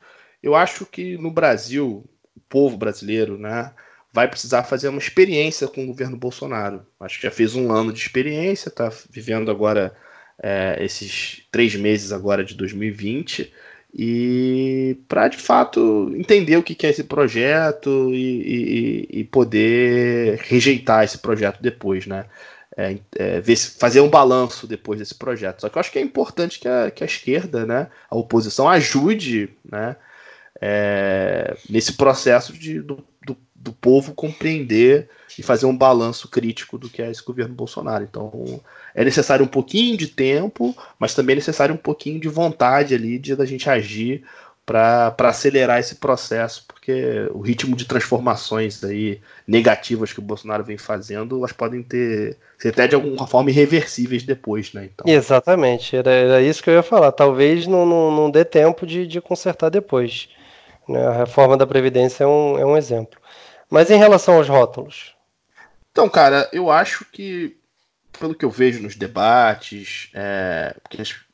eu acho que no Brasil, o povo brasileiro, né, vai precisar fazer uma experiência com o governo Bolsonaro. Acho que já fez um ano de experiência, está vivendo agora é, esses três meses agora de 2020 e para de fato entender o que é esse projeto e, e, e poder rejeitar esse projeto depois, né? É, é, ver, fazer um balanço depois desse projeto. Só que eu acho que é importante que a, que a esquerda, né, a oposição, ajude né, é, nesse processo de, do, do, do, povo compreender e fazer um balanço crítico do que é esse governo Bolsonaro. Então é necessário um pouquinho de tempo, mas também é necessário um pouquinho de vontade ali de da gente agir para acelerar esse processo, porque o ritmo de transformações aí negativas que o Bolsonaro vem fazendo, elas podem ter ser até de alguma forma irreversíveis depois, né? Então... Exatamente, era, era isso que eu ia falar. Talvez não, não, não dê tempo de, de consertar depois. Né? A reforma da Previdência é um, é um exemplo. Mas em relação aos rótulos? Então, cara, eu acho que, pelo que eu vejo nos debates, é,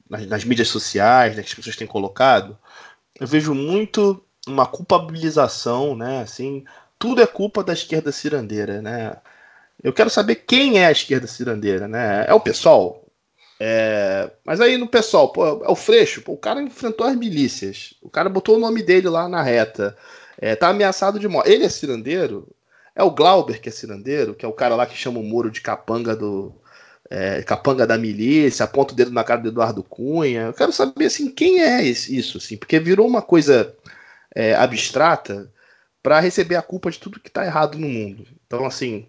nas, nas mídias sociais, né, que as pessoas têm colocado, eu vejo muito uma culpabilização, né? Assim, tudo é culpa da esquerda cirandeira, né? Eu quero saber quem é a esquerda cirandeira, né? É o pessoal? É... Mas aí no pessoal, pô, é o Freixo, pô, o cara enfrentou as milícias, o cara botou o nome dele lá na reta, é, tá ameaçado de morte. Ele é cirandeiro? É o Glauber que é cirandeiro, que é o cara lá que chama o Moro de capanga do, é, capanga da milícia, aponta o dedo na cara do Eduardo Cunha. Eu quero saber assim quem é isso, assim, porque virou uma coisa é, abstrata para receber a culpa de tudo que está errado no mundo. Então, assim,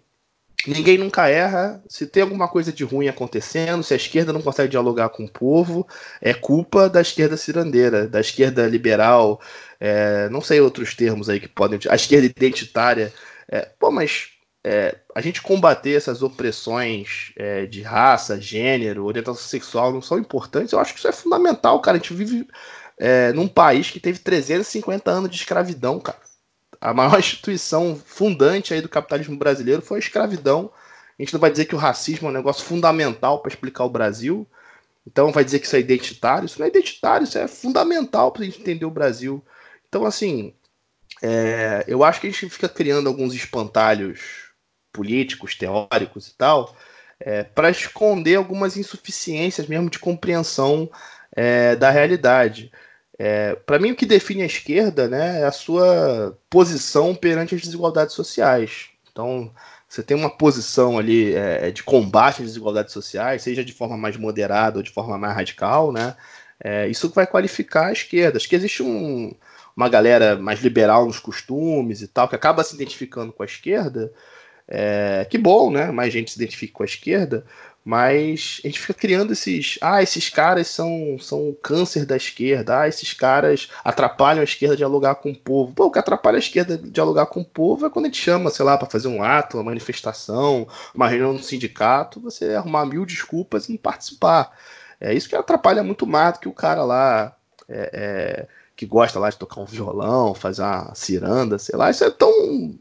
ninguém nunca erra. Se tem alguma coisa de ruim acontecendo, se a esquerda não consegue dialogar com o povo, é culpa da esquerda cirandeira, da esquerda liberal, é, não sei outros termos aí que podem. A esquerda identitária. É, pô, mas é, a gente combater essas opressões é, de raça, gênero, orientação sexual não são importantes, eu acho que isso é fundamental, cara. A gente vive é, num país que teve 350 anos de escravidão, cara. A maior instituição fundante aí do capitalismo brasileiro foi a escravidão. A gente não vai dizer que o racismo é um negócio fundamental para explicar o Brasil. Então vai dizer que isso é identitário. Isso não é identitário, isso é fundamental para a gente entender o Brasil. Então, assim, é, eu acho que a gente fica criando alguns espantalhos políticos, teóricos e tal, é, para esconder algumas insuficiências mesmo de compreensão é, da realidade. É, para mim, o que define a esquerda né, é a sua posição perante as desigualdades sociais. Então, você tem uma posição ali é, de combate às desigualdades sociais, seja de forma mais moderada ou de forma mais radical, né? É, isso vai qualificar a esquerda. Acho que existe um, uma galera mais liberal nos costumes e tal, que acaba se identificando com a esquerda, é, que bom, né? Mais gente se identifica com a esquerda, mas a gente fica criando esses. Ah, esses caras são, são o câncer da esquerda. Ah, esses caras atrapalham a esquerda dialogar com o povo. Pô, o que atrapalha a esquerda dialogar com o povo é quando a gente chama, sei lá, para fazer um ato, uma manifestação, uma reunião no sindicato, você arrumar mil desculpas e não participar. É isso que atrapalha muito mais do que o cara lá. É, é, que gosta lá de tocar um violão, fazer uma ciranda, sei lá, isso é tão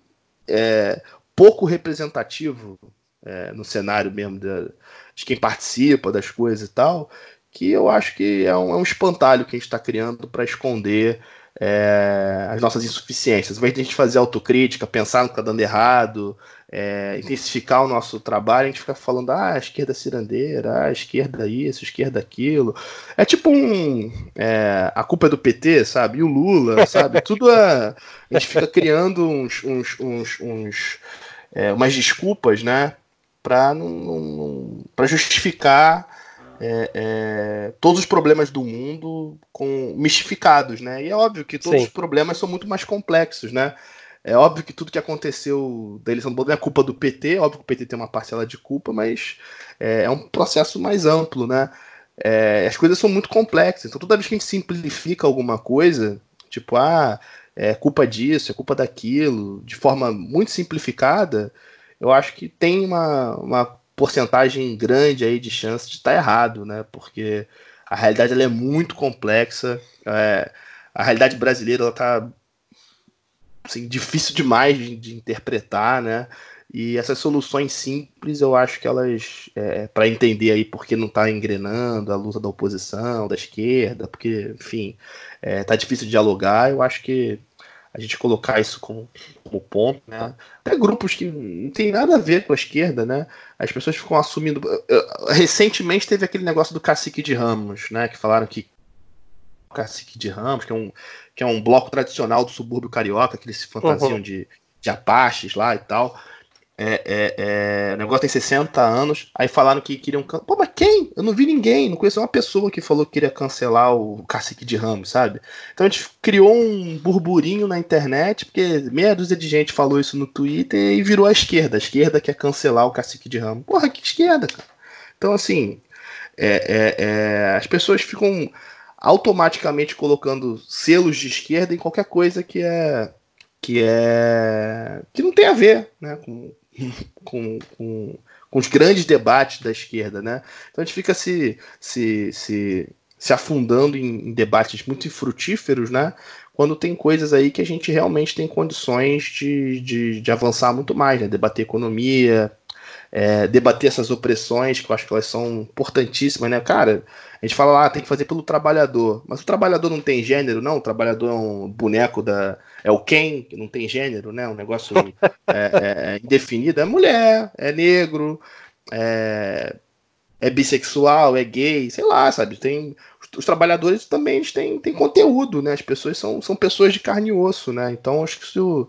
é, pouco representativo é, no cenário mesmo de, de, quem participa das coisas e tal, que eu acho que é um, é um espantalho que a gente está criando para esconder é, as nossas insuficiências. Ao invés de a gente fazer autocrítica, pensar no que está dando errado, é, intensificar o nosso trabalho, a gente fica falando, ah, a esquerda cirandeira, ah, a esquerda isso, a esquerda aquilo. É tipo um. É, a culpa é do PT, sabe? E o Lula, sabe? Tudo é. A gente fica criando uns, uns, uns, uns é, umas desculpas, né, para para justificar é, é, todos os problemas do mundo com mistificados, né? E é óbvio que todos Sim. os problemas são muito mais complexos, né? É óbvio que tudo que aconteceu da eleição do Bolsonaro é culpa do PT, óbvio que o PT tem uma parcela de culpa, mas é, é um processo mais amplo, né? É, as coisas são muito complexas, então toda vez que a gente simplifica alguma coisa, tipo, ah, é culpa disso, é culpa daquilo, de forma muito simplificada, eu acho que tem uma, uma porcentagem grande aí de chance de estar tá errado, né? Porque a realidade ela é muito complexa. É, a realidade brasileira ela tá assim, difícil demais de, de, interpretar, né? E essas soluções simples, eu acho que elas, é, para entender aí porque não está engrenando a luta da oposição, da esquerda, porque, enfim, é, tá difícil de dialogar, eu acho que a gente colocar isso como, como ponto, né? Até grupos que não tem nada a ver com a esquerda, né? As pessoas ficam assumindo. Recentemente teve aquele negócio do cacique de Ramos, né? Que falaram que o cacique de Ramos, que é um, que é um bloco tradicional do subúrbio carioca, que eles se fantasiam uhum. de, de apaches lá e tal. É, é, é, o negócio tem 60 anos. Aí falaram que queriam. Pô, mas quem? Eu não vi ninguém. Não conheço uma pessoa que falou que queria cancelar o Cacique de Ramos, sabe? Então a gente criou um burburinho na internet, porque meia dúzia de gente falou isso no Twitter e virou a esquerda. A esquerda quer cancelar o Cacique de Ramos. Porra, que esquerda, cara. Então, assim. É, é, é, as pessoas ficam automaticamente colocando selos de esquerda em qualquer coisa que é que é que não tem a ver né, com, com, com, com, os grandes debates da esquerda, né? Então a gente fica se, se, se, se afundando em, em debates muito frutíferos, né? Quando tem coisas aí que a gente realmente tem condições de, de, de avançar muito mais, né? Debater economia, é, debater essas opressões, que eu acho que elas são importantíssimas, né? Cara, a gente fala lá, ah, tem que fazer pelo trabalhador. Mas o trabalhador não tem gênero, não. O trabalhador é um boneco da. É o quem, que não tem gênero, né? Um negócio é, é, é, indefinido. É mulher, é negro, é, é bissexual, é gay, sei lá, sabe? Tem. Os, trabalhadores também têm, têm conteúdo, né? As pessoas são, são pessoas de carne e osso, né? Então acho que isso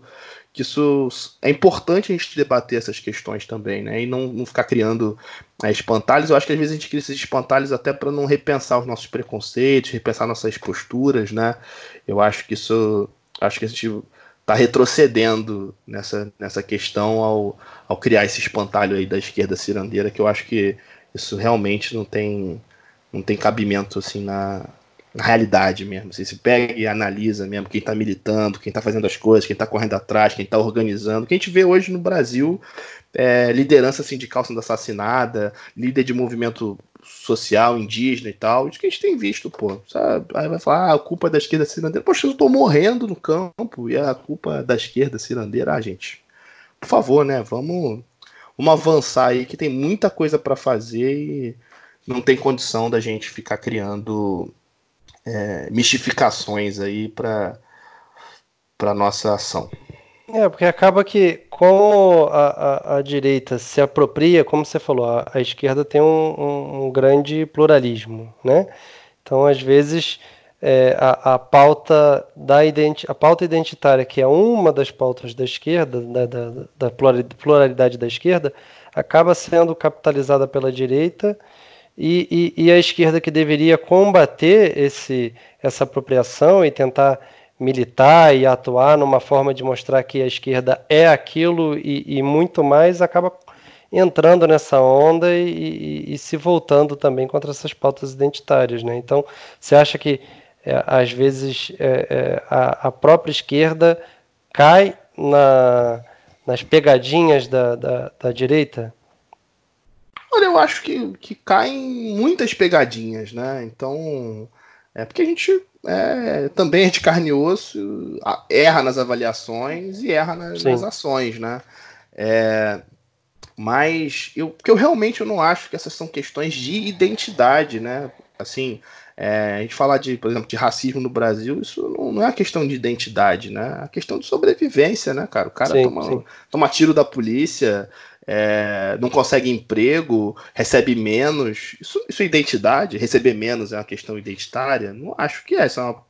que isso é importante a gente debater essas questões também, né? E não, não ficar criando é, espantalhos. Eu acho que às vezes a gente cria esses espantalhos até para não repensar os nossos preconceitos, repensar nossas posturas, né? Eu acho que isso. Acho que a gente está retrocedendo nessa, nessa questão ao, ao criar esse espantalho aí da esquerda cirandeira, que eu acho que isso realmente não tem, não tem cabimento assim na, na realidade mesmo. Você se pega e analisa mesmo quem está militando, quem está fazendo as coisas, quem está correndo atrás, quem está organizando. O que a gente vê hoje no Brasil é liderança sindical sendo assassinada, líder de movimento social, indígena e tal. Isso que a gente tem visto, pô. Sabe? Aí vai falar, ah, a culpa é da esquerda cirandeira. Poxa, eu estou morrendo no campo e a culpa da esquerda cirandeira. Ah, gente, por favor, né? Vamos, vamos avançar aí que tem muita coisa para fazer e não tem condição da gente ficar criando é, mistificações aí para para nossa ação. É, porque acaba que como a, a, a, direita se apropria, como você falou, a, a esquerda tem um, um, um, grande pluralismo, né? Então, às vezes, é, a, pauta da identi a pauta identitária, que é uma das pautas da esquerda, da, da, da pluralidade da esquerda, acaba sendo capitalizada pela direita e, e, e, a esquerda que deveria combater esse, essa apropriação e tentar militar e atuar numa forma de mostrar que a esquerda é aquilo e, e muito mais, acaba entrando nessa onda e, se voltando também contra essas pautas identitárias. Né? Então, você acha que é, às vezes é, é, a, a, própria esquerda cai na, nas pegadinhas da, da, da direita? Olha, eu acho que, que caem muitas pegadinhas, né? Então, é porque a gente é, também é de carne e osso, erra nas avaliações e erra nas, nas ações, né? É, mas eu, porque eu realmente eu não acho que essas são questões de identidade, né? Assim, é, a gente falar de, por exemplo, de racismo no Brasil, isso não, não é uma questão de identidade, né? É uma questão de sobrevivência, né, cara? O cara sim, toma, sim. toma tiro da polícia, é, não consegue emprego, recebe menos. Isso, isso é identidade? Receber menos é uma questão identitária? Não acho que é. Isso é uma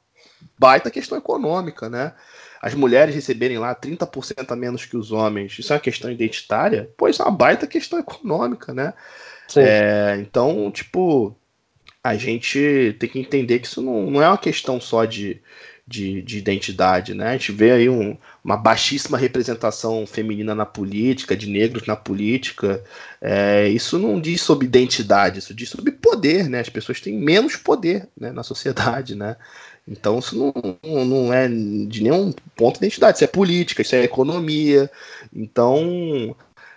baita questão econômica, né? As mulheres receberem lá 30% a menos que os homens, isso é uma questão identitária? Pô, isso é uma baita questão econômica, né? É, então, tipo, a gente tem que entender que isso não, não é uma questão só de, de, de identidade, né? A gente vê aí um, uma baixíssima representação feminina na política, de negros na política. É, isso não diz sobre identidade, isso diz sobre poder, né? As pessoas têm menos poder né, na sociedade, né? Então isso não, não é de nenhum ponto de identidade, isso é política, isso é economia. Então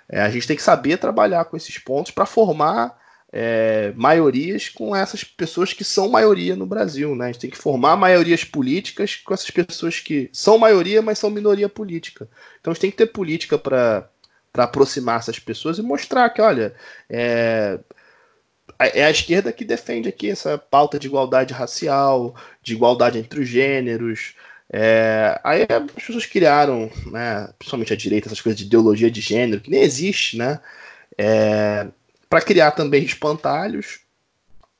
é, a gente tem que saber trabalhar com esses pontos para formar é, maiorias com essas pessoas que são maioria no Brasil. Né? A gente tem que formar maiorias políticas com essas pessoas que são maioria, mas são minoria política. Então a gente tem que ter política para aproximar essas pessoas e mostrar que, olha, é, é a esquerda que defende aqui essa pauta de igualdade racial, de igualdade entre os gêneros. É, aí as pessoas criaram, né, principalmente a direita, essas coisas de ideologia de gênero, que nem existe, né? É, para criar também espantalhos.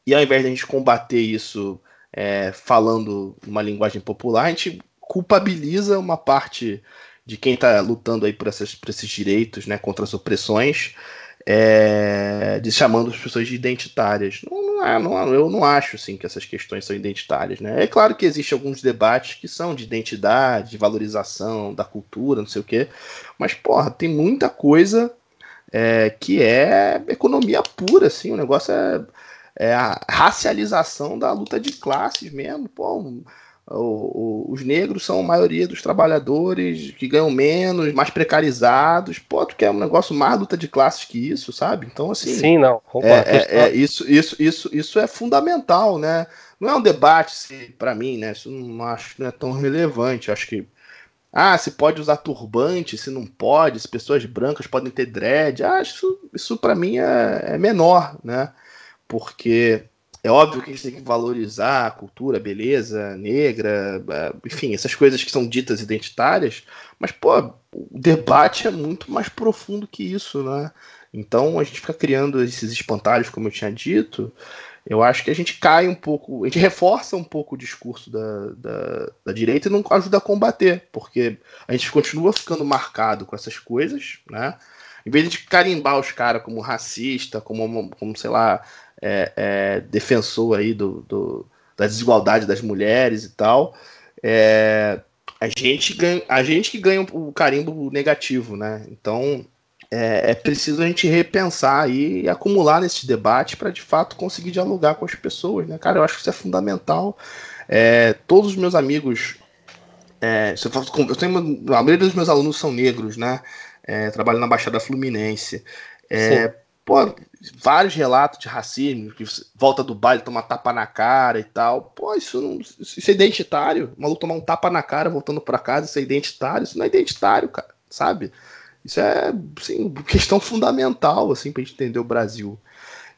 E ao invés de a gente combater isso é, falando uma linguagem popular, a gente culpabiliza uma parte de quem está lutando aí por, essas, por esses direitos, né, contra as opressões, é, de chamando as pessoas de identitárias. Não, não, é, não, eu não acho assim que essas questões são identitárias. Né? É claro que existem alguns debates que são de identidade, de valorização da cultura, não sei o quê, mas porra, tem muita coisa é, que é economia pura, assim, o negócio é, é a racialização da luta de classes mesmo, pô, o, o, os negros são a maioria dos trabalhadores que ganham menos, mais precarizados. Pô, tu quer um negócio mais luta de classes que isso, sabe? Então, assim. Sim, não. É, é, é, isso, isso, isso, isso é fundamental, né? Não é um debate, para mim, né? Isso não acho que não é tão relevante. Acho que ah, se pode usar turbante, se não pode, se pessoas brancas podem ter dread. Ah, isso, isso para mim é, é, menor, né? Porque é óbvio que a gente tem que valorizar a cultura, a beleza negra, enfim, essas coisas que são ditas identitárias, mas, pô, o debate é muito mais profundo que isso, né? Então a gente fica criando esses espantalhos, como eu tinha dito, eu acho que a gente cai um pouco, a gente reforça um pouco o discurso da, da, da, direita e não ajuda a combater, porque a gente continua ficando marcado com essas coisas, né? Em vez de carimbar os caras como racista, como, como sei lá, é, é, defensor aí do, do, da desigualdade das mulheres e tal, é, a, gente ganha, a gente que ganha o carimbo negativo, né? Então é, é, preciso a gente repensar e acumular nesse debate para de fato conseguir dialogar com as pessoas, né? Cara, eu acho que isso é fundamental. É, todos os meus amigos, é, eu tenho, a maioria dos meus alunos são negros, né? É, trabalho na Baixada Fluminense. É, pô, vários relatos de racismo, que volta do baile, toma tapa na cara e tal. Pô, isso, não, isso é identitário. O maluco tomar um tapa na cara voltando para casa, isso é identitário. Isso não é identitário, cara, sabe? Isso é assim, questão fundamental assim, para a gente entender o Brasil.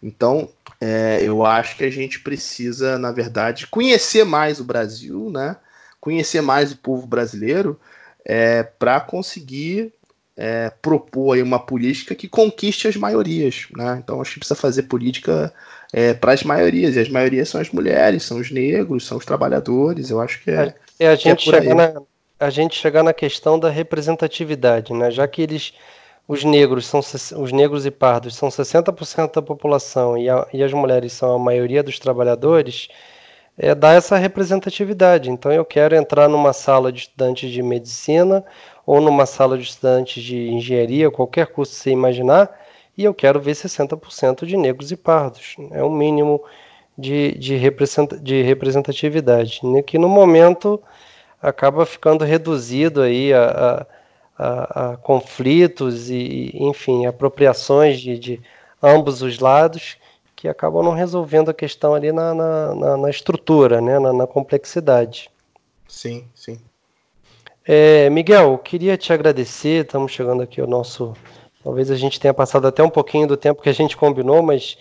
Então, é, eu acho que a gente precisa, na verdade, conhecer mais o Brasil, né? conhecer mais o povo brasileiro, é, para conseguir é, propor aí uma política que conquiste as maiorias. Né? Então, acho que precisa fazer política é, para as maiorias, e as maiorias são as mulheres, são os negros, são os trabalhadores. Eu acho que é. É, a gente é chegar na, a gente chegar na questão da representatividade, né? Já que eles, os negros são os negros e pardos são 60% da população e, a, e, as mulheres são a maioria dos trabalhadores, é dar essa representatividade. Então eu quero entrar numa sala de estudantes de medicina ou numa sala de estudantes de engenharia, qualquer curso que você imaginar, e eu quero ver 60% de negros e pardos. É o mínimo de, de, de representatividade. Que no momento acaba ficando reduzido aí a, a, a conflitos e, enfim, apropriações de, de, ambos os lados que acabam não resolvendo a questão ali na, na, na, na estrutura, né, na, na, complexidade. Sim, sim. É, Miguel, queria te agradecer, estamos chegando aqui ao nosso... Talvez a gente tenha passado até um pouquinho do tempo que a gente combinou, mas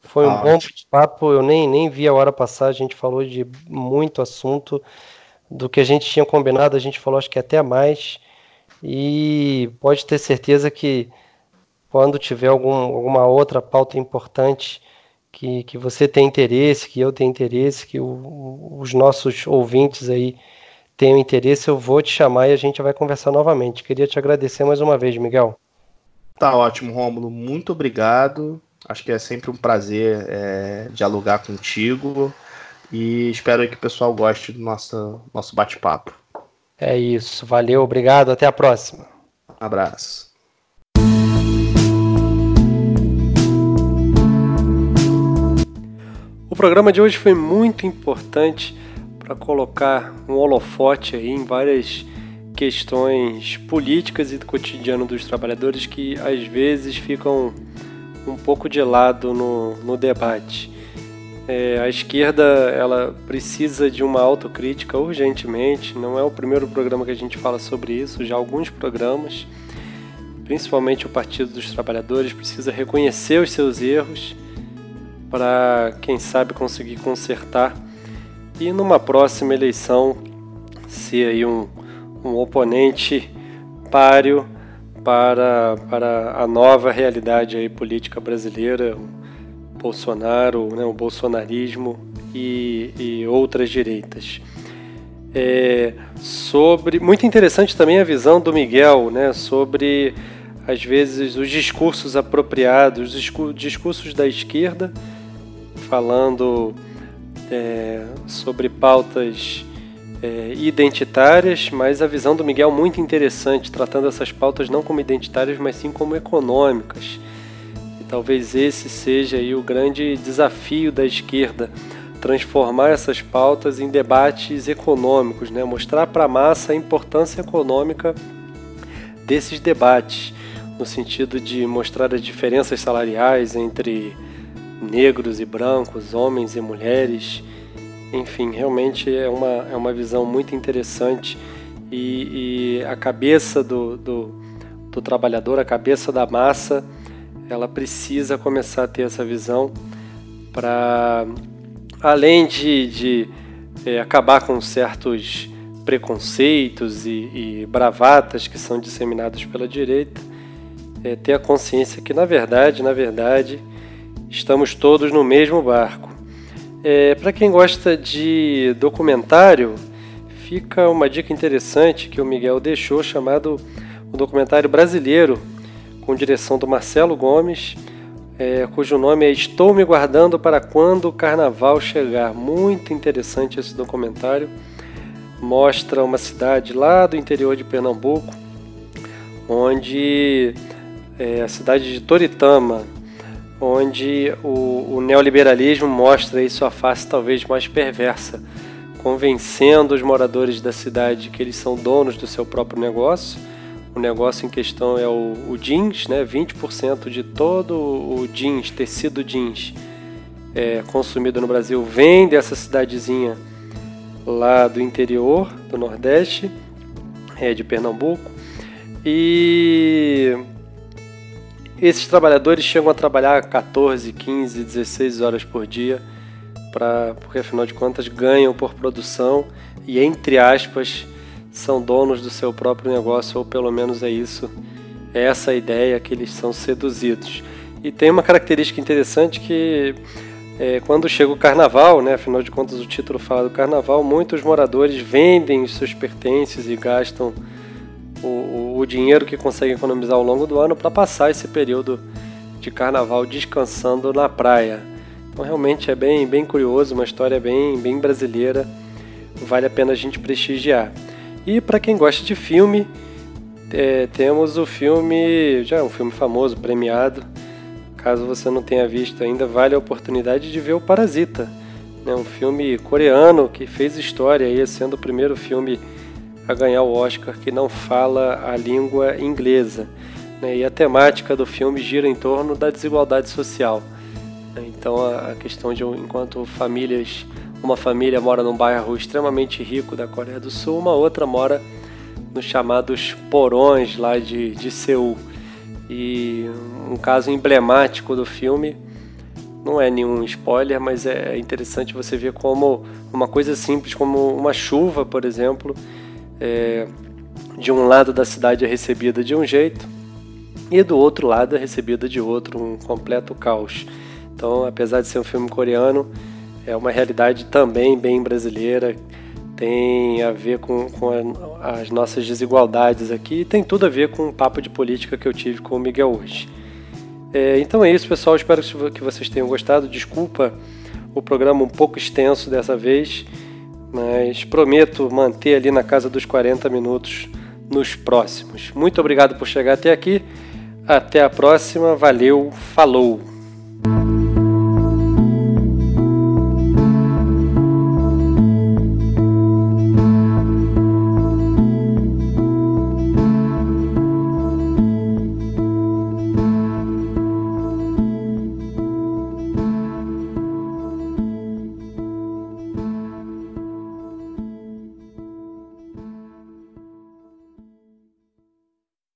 foi um ah, bom papo, eu nem, nem vi a hora passar, a gente falou de muito assunto, do que a gente tinha combinado, a gente falou acho que até mais. E pode ter certeza que quando tiver algum, alguma outra pauta importante que, que você tem interesse, que eu tenho interesse, que o, os nossos ouvintes aí tenham interesse, eu vou te chamar e a gente vai conversar novamente. Queria te agradecer mais uma vez, Miguel. Tá ótimo, Rômulo. Muito obrigado. Acho que é sempre um prazer é, dialogar contigo. E espero que o pessoal goste do nosso, nosso bate-papo. É isso. Valeu, obrigado. Até a próxima. Um abraço. O programa de hoje foi muito importante para colocar um holofote aí em várias questões políticas e do cotidiano dos trabalhadores que às vezes ficam um pouco de lado no, no debate. É, a esquerda ela precisa de uma autocrítica urgentemente. Não é o primeiro programa que a gente fala sobre isso, já alguns programas. Principalmente o Partido dos Trabalhadores precisa reconhecer os seus erros para, quem sabe, conseguir consertar e numa próxima eleição ser aí um, um oponente páreo para, para a nova realidade aí política brasileira, Bolsonaro, né, o bolsonarismo e, e outras direitas. É, sobre muito interessante também a visão do Miguel, né, sobre às vezes os discursos apropriados, os discursos da esquerda falando é, sobre pautas é, identitárias, mas a visão do Miguel muito interessante, tratando essas pautas não como identitárias, mas sim como econômicas. Talvez esse seja aí o grande desafio da esquerda, transformar essas pautas em debates econômicos, né? mostrar para a massa a importância econômica desses debates, no sentido de mostrar as diferenças salariais entre negros e brancos, homens e mulheres, enfim, realmente é uma, é uma visão muito interessante e, e a cabeça do, do, do, trabalhador, a cabeça da massa, ela precisa começar a ter essa visão para, além de, de é, acabar com certos preconceitos e, e, bravatas que são disseminados pela direita, é, ter a consciência que, na verdade, na verdade, estamos todos no mesmo barco. É, Para quem gosta de documentário, fica uma dica interessante que o Miguel deixou, chamado o documentário brasileiro, com direção do Marcelo Gomes, é, cujo nome é Estou me guardando para quando o carnaval chegar. Muito interessante esse documentário. Mostra uma cidade lá do interior de Pernambuco, onde é, a cidade de Toritama, onde o, o neoliberalismo mostra aí sua face talvez mais perversa, convencendo os moradores da cidade que eles são donos do seu próprio negócio. O negócio em questão é o, o jeans, né? 20% de todo o jeans, tecido jeans é, consumido no Brasil vem dessa cidadezinha lá do interior do Nordeste, é, de Pernambuco. E esses trabalhadores chegam a trabalhar 14, 15, 16 horas por dia, pra, porque afinal de contas ganham por produção e, entre aspas, são donos do seu próprio negócio, ou pelo menos é isso, é essa ideia que eles são seduzidos. E tem uma característica interessante que é, quando chega o carnaval, né, afinal de contas o título fala do carnaval, muitos moradores vendem os seus pertences e gastam o, o dinheiro que consegue economizar ao longo do ano para passar esse período de carnaval descansando na praia. Então realmente é bem, bem curioso, uma história bem, bem brasileira, vale a pena a gente prestigiar. E para quem gosta de filme, é, temos o filme, já é um filme famoso, premiado. Caso você não tenha visto ainda, vale a oportunidade de ver o Parasita, né, um filme coreano que fez história aí, sendo o primeiro filme a ganhar o Oscar que não fala a língua inglesa. Né? E a temática do filme gira em torno da desigualdade social. Né? Então a questão de enquanto famílias, uma família mora num bairro extremamente rico da Coreia do Sul, uma outra mora nos chamados porões lá de, de Seul. E um caso emblemático do filme, não é nenhum spoiler, mas é interessante você ver como uma coisa simples como uma chuva, por exemplo, é, de um lado da cidade é recebida de um jeito e do outro lado é recebida de outro, um completo caos. Então, apesar de ser um filme coreano, é uma realidade também bem brasileira, tem a ver com, com a, as nossas desigualdades aqui e tem tudo a ver com o papo de política que eu tive com o Miguel hoje. É, então é isso, pessoal. Espero que vocês tenham gostado. Desculpa o programa um pouco extenso dessa vez mas prometo manter ali na casa dos 40 minutos nos próximos. Muito obrigado por chegar até aqui. Até a próxima. Valeu, falou!